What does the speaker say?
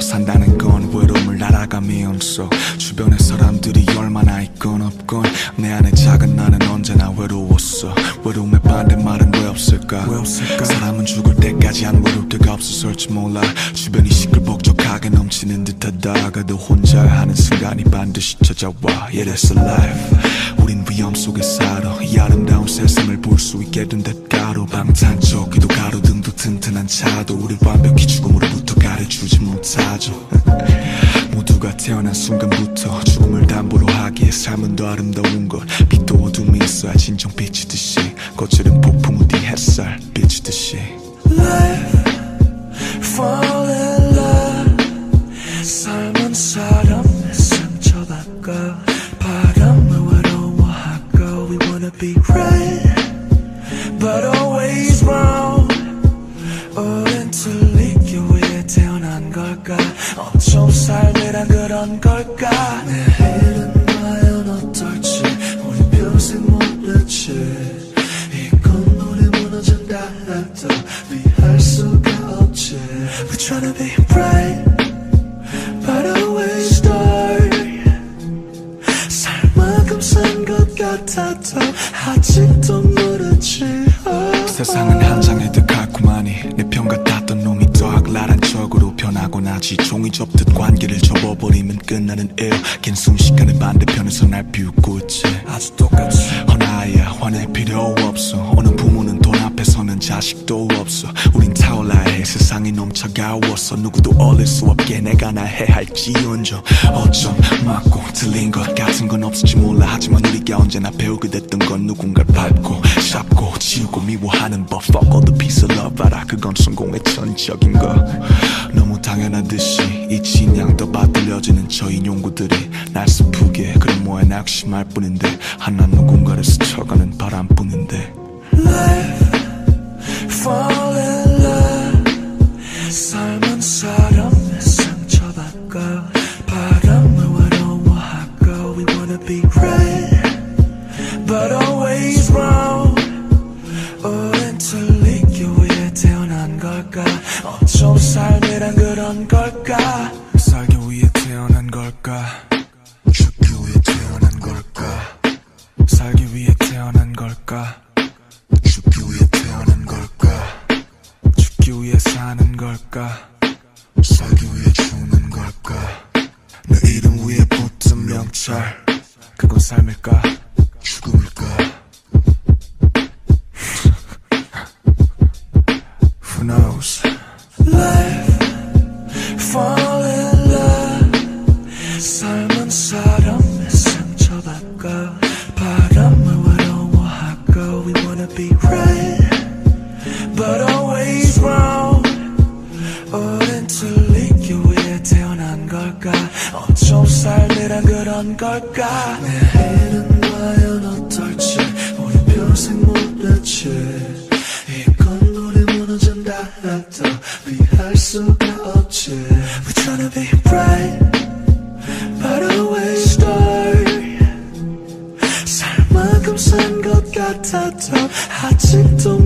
산다는 건 외로움을 날아가면서 주변의 사람들이 얼마나 있건 없건 내 안에 작은 나는 언제나 외로웠어 외로움의 반대말은 왜 없을까? 왜 없을까? 사람은 죽을 때까지 안 외로울 때가 없어서일지 몰라. 주변이 시끌벅적하게 넘치는 듯하다가도 혼자 하는 순간이 반드시 찾아와. It is a life. 우린 위험 속에 살아. 이 아름다운 세상을 볼 수 있게 된 대가로 방탄조끼도 가로등도 튼튼한 차도 우릴 완벽히 죽음으로부터 가려주지 못하죠. 모두가 태어난 순간부터 죽음을 담보로 하기에 삶은 더 아름다운 것 빛도 어둠이 있어야 진정 비치듯이 거칠은 폭풍 우뒤 햇살 비치듯이. Fall in love 삶은 사람의 상처받고 be right But always wrong. 우린 틀리기 위해 태어난 걸까 어쩜 삶이란 그런 걸까 내 일은 과연 어떨지 우리 평생 모르지 이건 우리 무너진다 해도 피할 수가 없지 We're tryna be bright 같아도 아직도 모르지. oh. 세상은 한 장의 듯 달콤하니 내편 같았던 놈이 더 악랄한 척으로 변하고 나지. 종이 접듯 관계를 접어버리면 끝나는 일. 긴 순식간에 반대편에서 날 비웃고 있지. 아주 똑같이 허나야 화낼 필요 없어. 어느 부모는 돈 앞에서는 자식도 없어. 우린 차가워서 누구도 어릴 수 없게 내가 나 해할지언정 어쩜 맞고 틀린 것 같은 건 없을지 몰라. 하지만 우리가 언제나 배우게 됐던 건 누군가를 밟고 샵고 지우고 미워하는 법. Fuck all the piece of love 알아 그건 성공의 전적인 거. 너무 당연한 듯이 이 진양도 받들려지는 저 인용구들이 날 슬프게 그런 뭐에 낙심할 뿐인데 하나 누군가를 스쳐가는 바람뿐인데. Fall 어쩜 삶이란 그런 걸까? 살기 위해 태어난 걸까? 죽기 위해 태어난 걸까? 살기 위해 태어난 걸까? 죽기 위해 태어난 걸까? 죽기 위해 사는 걸까? 살기 위해 죽는 걸까? 내 이름 위에 붙은 명찰. 그건 삶일까 걸까? 내 일은 과연 어떨지 우린 평생 모르지. 이건 우리 무너진다 해도 피할 수가 없지. We're tryna be bright But always dark 살만큼 산 것 같아도 아직도